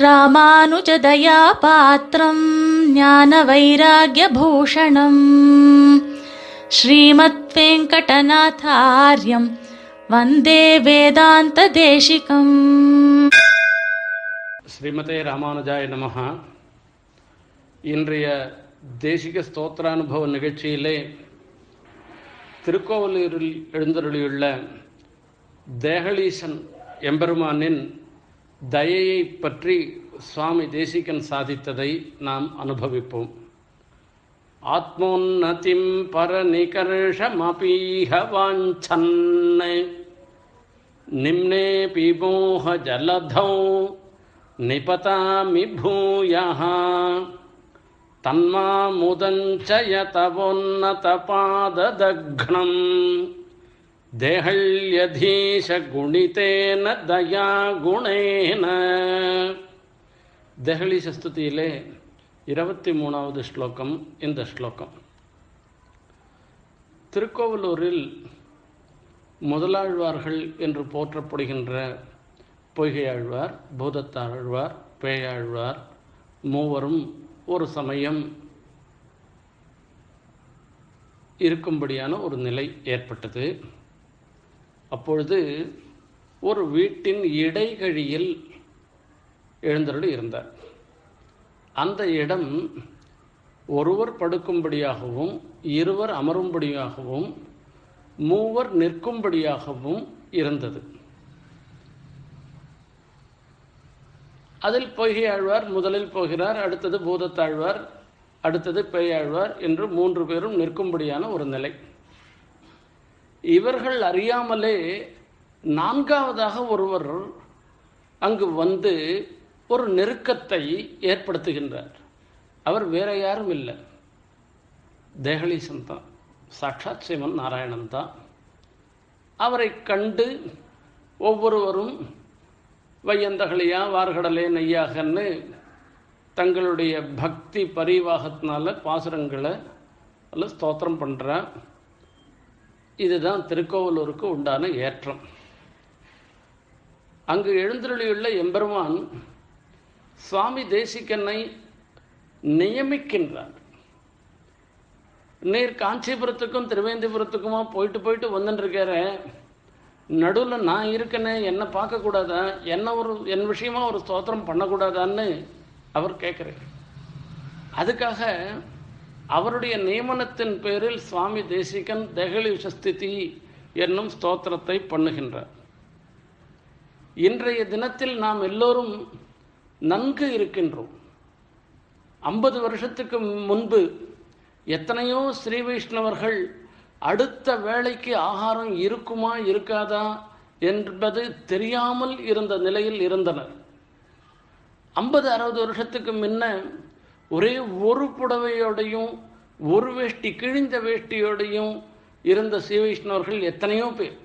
ராமானுஜதயாபாத்திரம் ஞான வைராகியபூஷணம் ஸ்ரீமத் வெங்கடநாதாரியம் வந்தே வேதாந்த தேசிகம் ஸ்ரீமதே ராமானுஜாய நமகா இன்றைய தேசிக ஸ்தோத்திரானுபவ நிகழ்ச்சியிலே திருக்கோவலூரில் எழுந்தருளியுள்ள தேகலீசன் எம்பெருமானின் தயையை பற்றி சுவாமி தேசிகன் சாதித்ததை நாம் அனுபவிப்போம் ஆத்மோன்னதிம் பரநிகர்ஷமபீஹ வாஞ்சன் निम्नेऽपि मोहजलधौ निपतामि भूयः தேகல்யதீஷகுணிதேன தயா குணேன தேகலி சஸ்துதியிலே இருபத்தி மூணாவது ஸ்லோகம் இந்த ஸ்லோகம். திருக்கோவலூரில் முதலாழ்வார்கள் என்று போற்றப்படுகின்ற பொய்கையாழ்வார் பூதத்தாழ்வார் பேயாழ்வார் மூவரும் ஒரு சமயம் இருக்கும்படியான ஒரு நிலை ஏற்பட்டது. அப்பொழுது ஒரு வீட்டின் இடைகழியில் எழுந்தருளி இருந்தார். அந்த இடம் ஒருவர் படுக்கும்படியாகவும் இருவர் அமரும்படியாகவும் மூவர் நிற்கும்படியாகவும் இருந்தது. அதில் பொய்கை ஆழ்வார் முதலில் போகிறார் அடுத்தது பூதத்தாழ்வார் அடுத்தது பேயாழ்வார் என்று மூன்று பேரும் நிற்கும்படியான ஒரு நிலை. இவர்கள் அறியாமலே நான்காவதாக ஒருவர் அங்கு வந்து ஒரு நெருக்கத்தை ஏற்படுத்துகின்றார். அவர் வேற யாரும் இல்லை. தேகலீசன் தான். சாட்சாத் சிவன் நாராயணன் தான். அவரை கண்டு ஒவ்வொருவரும் வையந்தகலியா வார்கடலே நெய்யாகன்னு தங்களுடைய பக்தி பரிவாகத்தினால பாசுரங்களை அல்ல ஸ்தோத்திரம் பண்ணுறேன் இதுதான் திருக்கோவலூருக்கு உண்டான ஏற்றம். அங்கு எழுந்தருளியுள்ள எம்பெருமான் சுவாமி தேசிகனை நியமிக்கின்றார். நீர் காஞ்சிபுரத்துக்கும் திருவேந்திபுரத்துக்குமா போயிட்டு போயிட்டு வந்துட்டுருக்கிற நடுவில் நான் இருக்கனே என்னை பார்க்கக்கூடாதா? என்ன ஒரு என் விஷயமா ஒரு ஸ்தோத்திரம் பண்ணக்கூடாதான்னு அவர் கேட்குறார் அதுக்காக அவருடைய நியமனத்தின் பேரில் சுவாமி தேசிகன் தெகலி விஷஸ்திதி என்னும் ஸ்தோத்திரத்தை பண்ணுகின்றார். இன்றைய தினத்தில் நாம் எல்லோரும் நன்கு இருக்கின்றோம். ஐம்பது வருஷத்துக்கு முன்பு எத்தனையோ ஸ்ரீ வைஷ்ணவர்கள் அடுத்த வேலைக்கு ஆகாரம் இருக்குமா இருக்காதா என்பது தெரியாமல் இருந்த நிலையில் இருந்தனர். ஐம்பது அறுபது வருஷத்துக்கு முன்ன ஒரே ஒரு புடவையோடையும் ஒரு வேஷ்டி கிழிந்த வேஷ்டியோடையும் இருந்த ஸ்ரீ வைஷ்ணவர்கள் எத்தனையோ பேர்.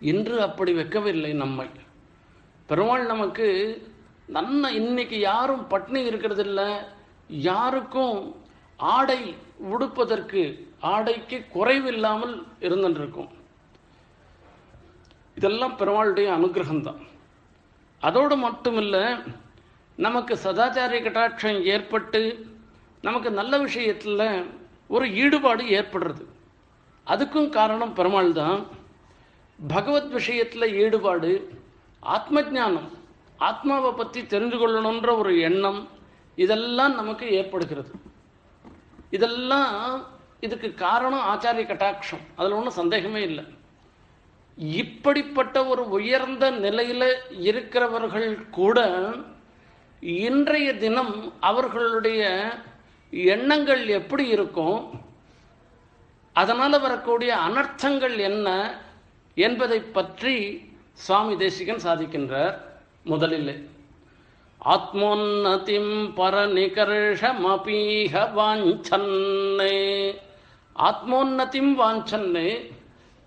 இன்று அப்படி வைக்கவில்லை நம்மை. பெருமாள் நமக்கு நன்ன இன்னைக்கு யாரும் பட்னி இருக்கிறதில்ல. யாருக்கும் ஆடை உடுப்பதற்கு ஆடைக்கு குறைவில்லாமல் இருந்துருக்கும். இதெல்லாம் பெருமாளுடைய அனுகிரகம்தான். அதோடு மட்டுமில்லை நமக்கு சதாச்சாரிய கட்டாட்சம் ஏற்பட்டு நமக்கு நல்ல விஷயத்தில் ஒரு ஈடுபாடு ஏற்படுறது. அதுக்கும் காரணம் பெருமாள் தான் பகவத் விஷயத்தில் ஈடுபாடு ஆத்ம ஞானம் ஆத்மாவை பற்றி தெரிந்து கொள்ளணுன்ற ஒரு எண்ணம் இதெல்லாம் நமக்கு ஏற்படுகிறது. இதெல்லாம் இதுக்கு காரணம் ஆச்சாரிய கட்டாட்சம். அதில் ஒன்றும் சந்தேகமே இல்லை. இப்படிப்பட்ட ஒரு உயர்ந்த நிலையில் இருக்கிறவர்கள் கூட இன்றைய தினம் அவர்களுடைய எண்ணங்கள் எப்படி இருக்கும்? அதனால் வரக்கூடிய அனர்த்தங்கள் என்ன என்பதை பற்றி சுவாமி தேசிகன் சாதிக்கின்றார் முதலில். ஆத்மோன்னதிம் பரநிகர்ஷமபீக வாஞ்சன்னே. ஆத்மோன்னதிம் வாஞ்சன்னு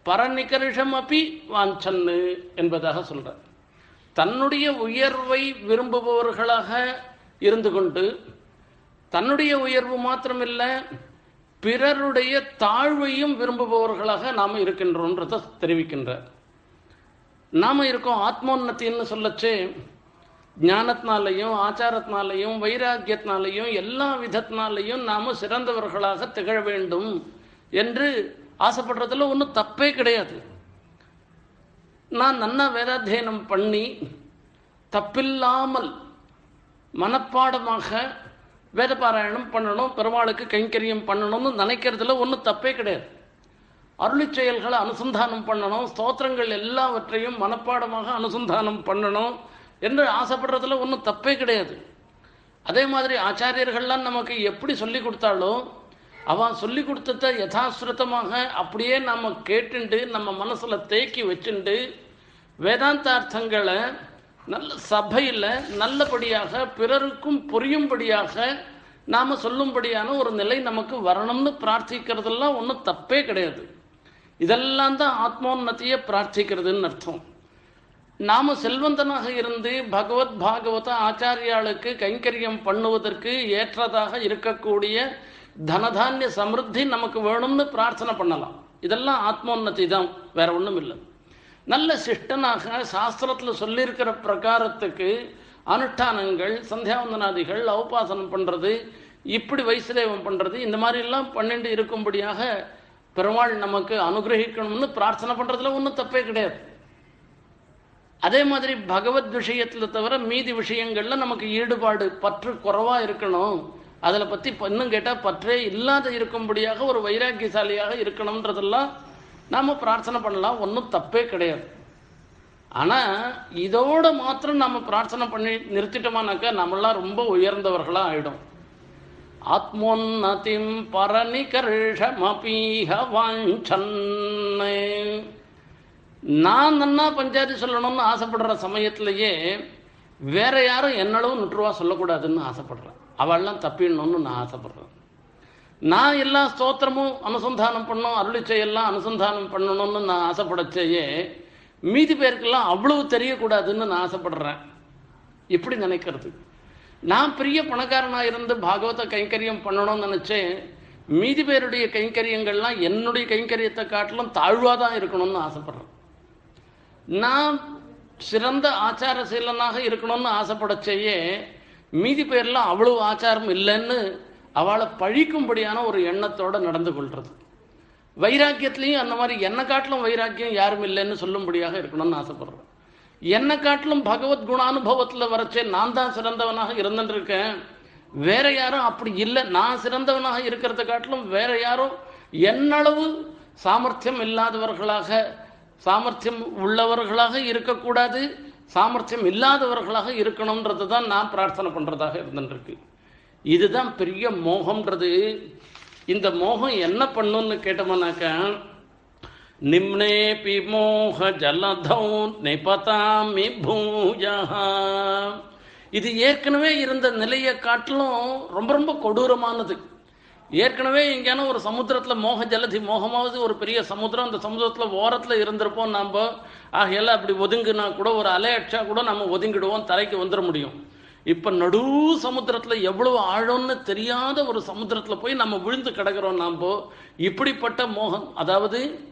பரநிகர்ஷமபி வாஞ்சன்னு என்பதாக சொல்கிறார் தன்னுடைய உயர்வை விரும்புபவர்களாக இருந்து கொண்டு தன்னுடைய உயர்வு மாத்திரமில்லை பிறருடைய தாழ்வையும் விரும்புபவர்களாக நாம் இருக்கின்றோன்றத தெரிவிக்கின்றார். நாம் இருக்கோம் ஆத்மோன்னத்தின்னு சொல்லச்சே ஞானத்தினாலையும் ஆச்சாரத்தினாலையும் வைராக்கியத்தினாலையும் எல்லா விதத்தினாலையும் நாம் சிறந்தவர்களாக திகழ வேண்டும் என்று ஆசைப்படுறதுல ஒன்றும் தப்பே கிடையாது. நான் நன்னா வேதாத்தியனம் பண்ணி தப்பில்லாமல் மனப்பாடமாக வேதபாராயணம் பண்ணணும் பெருமாளுக்கு கைங்கரியம் பண்ணணும்னு நினைக்கிறதுல ஒன்றும் தப்பே கிடையாது. அருளி செயல்களை அனுசந்தானம் பண்ணணும் ஸ்தோத்திரங்கள் எல்லாவற்றையும் மனப்பாடமாக அனுசந்தானம் பண்ணணும் என்று ஆசைப்படுறதுல ஒன்றும் தப்பே கிடையாது. அதே மாதிரி ஆச்சாரியர்கள்லாம் நமக்கு எப்படி சொல்லி கொடுத்தாலோ அவன் சொல்லி கொடுத்தத யதாஸ்ருதமாக அப்படியே நம்ம கேட்டுண்டு நம்ம மனசில் தேக்கி வச்சுண்டு வேதாந்தார்த்தங்களை நல்ல சபையில் நல்லபடியாக பிறருக்கும் புரியும்படியாக நாம் சொல்லும்படியான ஒரு நிலை நமக்கு வரணும்னு பிரார்த்திக்கிறதெல்லாம் ஒன்றும் தப்பே கிடையாது. இதெல்லாம் தான் ஆத்மோன்னத்தையே பிரார்த்திக்கிறதுன்னு அர்த்தம். நாம் செல்வந்தனாக இருந்து பகவத் பாகவத ஆச்சாரியாளுக்கு கைங்கரியம் பண்ணுவதற்கு ஏற்றதாக இருக்கக்கூடிய தனதானிய சமிருத்தி நமக்கு வேணும்னு பிரார்த்தனை பண்ணலாம். இதெல்லாம் ஆத்மோன்னதி தான் வேற ஒன்றும் இல்லை. நல்ல சிஷ்டனாக சாஸ்திரத்தில் சொல்லியிருக்கிற பிரகாரத்துக்கு அனுஷ்டானங்கள் சந்தியாவந்தனாதிகள் அவபாசனம் பண்ணுறது இப்படி வைசுதேவம் பண்ணுறது இந்த மாதிரிலாம் பன்னெண்டு இருக்கும்படியாக பெருமாள் நமக்கு அனுகிரகிக்கணும்னு பிரார்த்தனை பண்ணுறதுல ஒன்றும் தப்பே கிடையாது. அதே மாதிரி பகவத் விஷயத்தில் தவிர மீதி விஷயங்கள்ல நமக்கு ஈடுபாடு பற்று குறவாக இருக்கணும். அதில் பற்றி இன்னும் கேட்டால் பற்றே இல்லாத இருக்கும்படியாக ஒரு வைராக்கியசாலியாக இருக்கணுன்றதெல்லாம் நாம் பிரார்த்தனை பண்ணலாம். ஒன்றும் தப்பே கிடையாது. ஆனால் இதோட மாத்திரம் நம்ம பிரார்த்தனை பண்ணி நிறுத்திட்டோமானாக்கா நம்மளாம் ரொம்ப உயர்ந்தவர்களாக ஆகிடும் ஆத்மோன்னதிம் பரநிகர்ஷமபீஹ வாஞ்சன்னே. நான் நன்னா பஞ்சாயத்து சொல்லணும்னு ஆசைப்படுற சமயத்திலேயே வேற யாரும் என்னளவு நுற்றுவா சொல்லக்கூடாதுன்னு ஆசைப்படுறேன். அவள்லாம் தப்பிடணும்னு நான் ஆசைப்படுறேன். நான் எல்லா ஸ்தோத்திரமும் அனுசந்தானம் பண்ணணும் அருளி செய்யலாம் அனுசந்தானம் பண்ணணும்னு நான் ஆசைப்படச்சேயே மீதி பேருக்கெல்லாம் அவ்வளவு தெரியக்கூடாதுன்னு நான் ஆசைப்படுறேன். இப்படி நினைக்கிறது. நான் பெரிய பணக்காரனாக இருந்து பாகவத கைங்கரியம் பண்ணணும்னு நினச்சேன் மீதி பேருடைய கைங்கரியங்கள்லாம் என்னுடைய கைங்கரியத்தை காட்டிலும் தாழ்வாக தான் இருக்கணும்னு ஆசைப்படுறேன். நான் சிறந்த ஆச்சார சீலனாக இருக்கணும்னு ஆசைப்படச்சேயே மீதி பேர்லாம் அவ்வளவு ஆச்சாரம் இல்லைன்னு அவளை பழிக்கும்படியான ஒரு எண்ணத்தோடு நடந்து கொள்வது வைராக்கியத்துலேயும் அந்த மாதிரி என்னை காட்டிலும் வைராக்கியம் யாரும் இல்லைன்னு சொல்லும்படியாக இருக்கணும்னு ஆசைப்படுறேன் என்னை காட்டிலும் பகவத் குணானுபவத்தில் வரச்சே நான் தான் சிறந்தவனாக இருந்துருக்கேன். வேற யாரும் அப்படி இல்லை. நான் சிறந்தவனாக இருக்கிறத காட்டிலும் வேற யாரும் என்னளவு சாமர்த்தியம் இல்லாதவர்களாக சாமர்த்தியம் உள்ளவர்களாக இருக்கக்கூடாது. சாமர்த்தியம் இல்லாதவர்களாக இருக்கணுன்றது தான் நான் பிரார்த்தனை பண்ணுறதாக இருந்துருக்கு இதுதான் பெரிய மோகம்ன்றது. இந்த மோகம் என்ன பண்ணுன்னு கேட்டோம்னாக்கா நிம்னேபி மோக ஜலதௌ நிபதாமி பூஜா இது ஏற்கனவே இருந்த நிலையை காட்டிலும் ரொம்ப ரொம்ப கொடூரமானது. ஏற்கனவே எங்கேயான ஒரு சமுத்திரத்தில் மோக ஜலதி மோகமாவது ஒரு பெரிய சமுத்திரம். அந்த சமுத்திரத்தில் ஓரத்தில் இருந்திருப்போம் நம்ம ஆகையெல்லாம் அப்படி ஒதுங்கினா கூட ஒரு அலை கூட நம்ம ஒதுங்கிடுவோம் தரைக்கு வந்துட முடியும். இப்போ நடு சமுத்திரத்தில் எவ்வளவு ஆழம்னு தெரியாத ஒரு சமுத்திரத்தில் போய் நம்ம விழுந்து கிடக்கிறோம் நாம் இப்படிப்பட்ட மோகம் அதாவது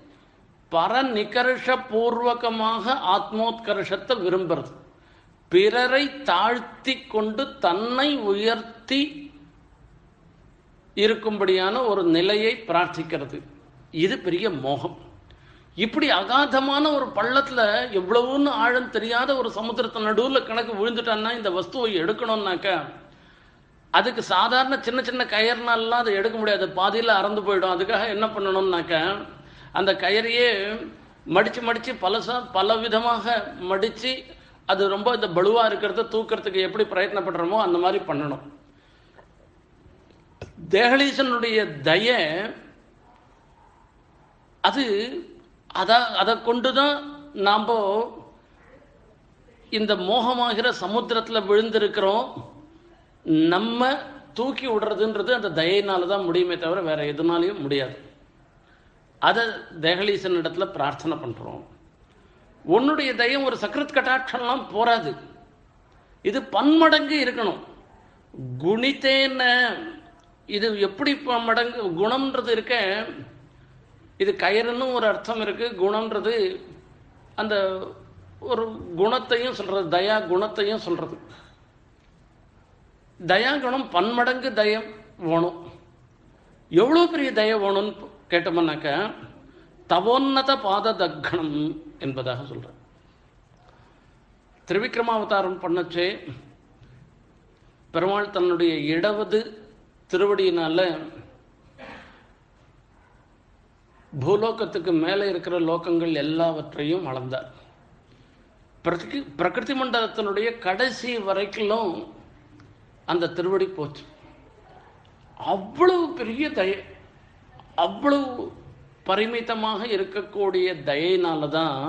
பரநிகர்ஷ பூர்வகமாக ஆத்மோத்கர்ஷத்தை விரும்புறது. பிறரை தாழ்த்தி கொண்டு தன்னை உயர்த்தி இருக்கும்படியான ஒரு நிலையை பிரார்த்திக்கிறது. இது பெரிய மோகம். இப்படி அகாதமான ஒரு பள்ளத்தில் எவ்வளவுன்னு ஆழம் தெரியாத ஒரு சமுத்திரத்தை நடுவில் கணக்கு விழுந்துட்டான்னா இந்த வஸ்துவை எடுக்கணும்னாக்கா அதுக்கு சாதாரண சின்ன சின்ன கயர்னாலாம் அதை எடுக்க முடியாது. பாதியில் அறந்து போயிடும். அதுக்காக என்ன பண்ணணும்னாக்கா அந்த கயரையே மடித்து மடித்து பலசா பல விதமாக மடித்து அது ரொம்ப இந்த பலுவாக இருக்கிறத தூக்கிறதுக்கு எப்படி பிரயத்னப்படுறோமோ அந்த மாதிரி பண்ணணும். தேகலீசனுடைய தய அது அதை அதை கொண்டு தான் நாம் இந்த மோகமாகிற சமுத்திரத்தில் விழுந்திருக்கிறோம். நம்ம தூக்கி விடுறதுன்றது அந்த தயையினால தான் முடியுமே தவிர வேற எதுனாலையும் முடியாது. அதை தேகலீசன் இடத்துல பிரார்த்தனை பண்ணுறோம் உன்னுடைய தயம் ஒரு சக்கரத் கட்டாட்சம்லாம் போராது இது பன்மடங்கு இருக்கணும். குணித்தேன இது எப்படி மடங்கு குணம்ன்றது இருக்க இது கயிறுன்னு ஒரு அர்த்தம் இருக்கு. குணம்ன்றது அந்த ஒரு குணத்தையும் சொல்கிறது தயா குணத்தையும் சொல்கிறது தயா குணம் பன்மடங்கு தயம் வேணும். எவ்வளோ பெரிய தய வேணும்னு கேட்டோம்னாக்க தவோன்னத பாத தக்கணம் என்பதாக சொல்கிறேன் திருவிக்ரமாவதாரம் பண்ணச்சே பெருமாள் தன்னுடைய இடவது திருவடியினால பூலோகத்துக்கு மேலே இருக்கிற லோகங்கள் எல்லாவற்றையும் அளந்தார். பிரகிருதி பிரகிருதி மண்டலத்தினுடைய கடைசி வரைக்கும் அந்த திருவடி போச்சு. அவ்வளவு பெரிய தய அவ்வளவு பரிமிதமாக இருக்கக்கூடிய தயையினால தான்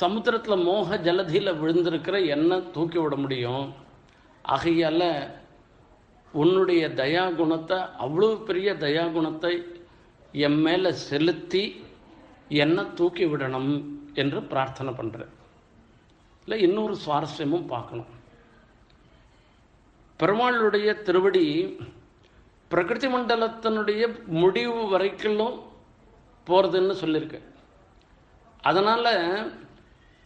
சமுத்திரத்தில் மோக ஜலதியில் விழுந்திருக்கிற எண்ணெய் தூக்கி விட முடியும். ஆகையால் உன்னுடைய தயா குணத்தை அவ்வளோ பெரிய தயா குணத்தை என் மேலே செலுத்தி என்னை தூக்கி விடணும் என்று பிரார்த்தனை பண்ணுறேன் இல்லை இன்னொரு சுவாரஸ்யமும் பார்க்கணும். பெருமாளுடைய திருவடி பிரகிருதி மண்டலத்தினுடைய முடிவு வரைக்கும் போகிறதுன்னு சொல்லியிருக்கேன் அதனால்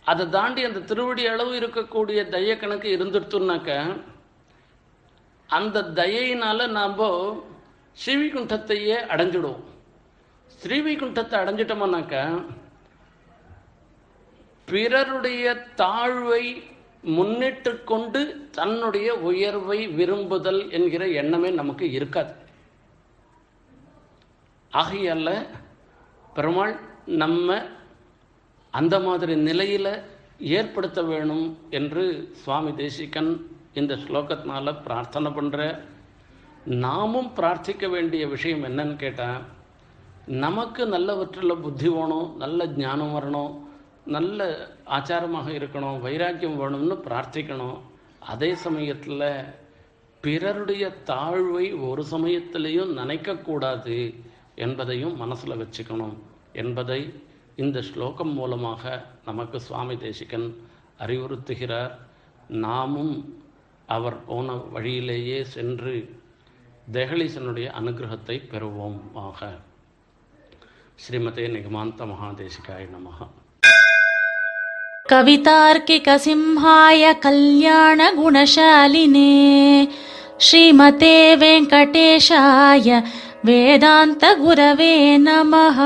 அதை தாண்டி அந்த திருவடி அளவு இருக்கக்கூடிய தைய கணக்கு இருந்துடுத்துனாக்க அந்த தயையினால் நாம் ஸ்ரீவைகுண்டத்தையே அடைஞ்சிடுவோம். ஸ்ரீவைகுண்டத்தை அடைஞ்சிட்டோம்னாக்க பிறருடைய தாழ்வை முன்னிட்டு கொண்டு தன்னுடைய உயர்வை விரும்புதல் என்கிற எண்ணமே நமக்கு இருக்காது. ஆகையால் பெருமாள் நம்ம அந்த மாதிரி நிலையில் ஏற்படுத்த வேணும் என்று சுவாமி தேசிகன் இந்த ஸ்லோகத்தினால பிரார்த்தனை பண்ணுற நாமும் பிரார்த்திக்க வேண்டிய விஷயம் என்னன்னு கேட்டால் நமக்கு நல்லவற்றில் புத்தி வேணும் நல்ல ஞானம் வரணும் நல்ல ஆச்சாரமாக இருக்கணும் வைராக்கியம் வேணும்னு பிரார்த்திக்கணும். அதே சமயத்தில் பிறருடைய தாழ்வை ஒரு சமயத்திலையும் நினைக்கக்கூடாது என்பதையும் மனசில் வச்சுக்கணும் என்பதை இந்த ஸ்லோகம் மூலமாக நமக்கு சுவாமி தேசிகன் அறிவுறுத்துகிறார். நாமும் அவர் போன வழியிலேயே சென்று தெஹலீசனுடைய அனுகிரகத்தை பெறுவோம் ஆக ஸ்ரீமதே நிகமாந்த மகாதேசிகாய நமஹ कवितार्किकसिंहाय कल्याणगुणशालिने श्रीमते वेङ्कटेशाय वेदान्तगुरवे नमः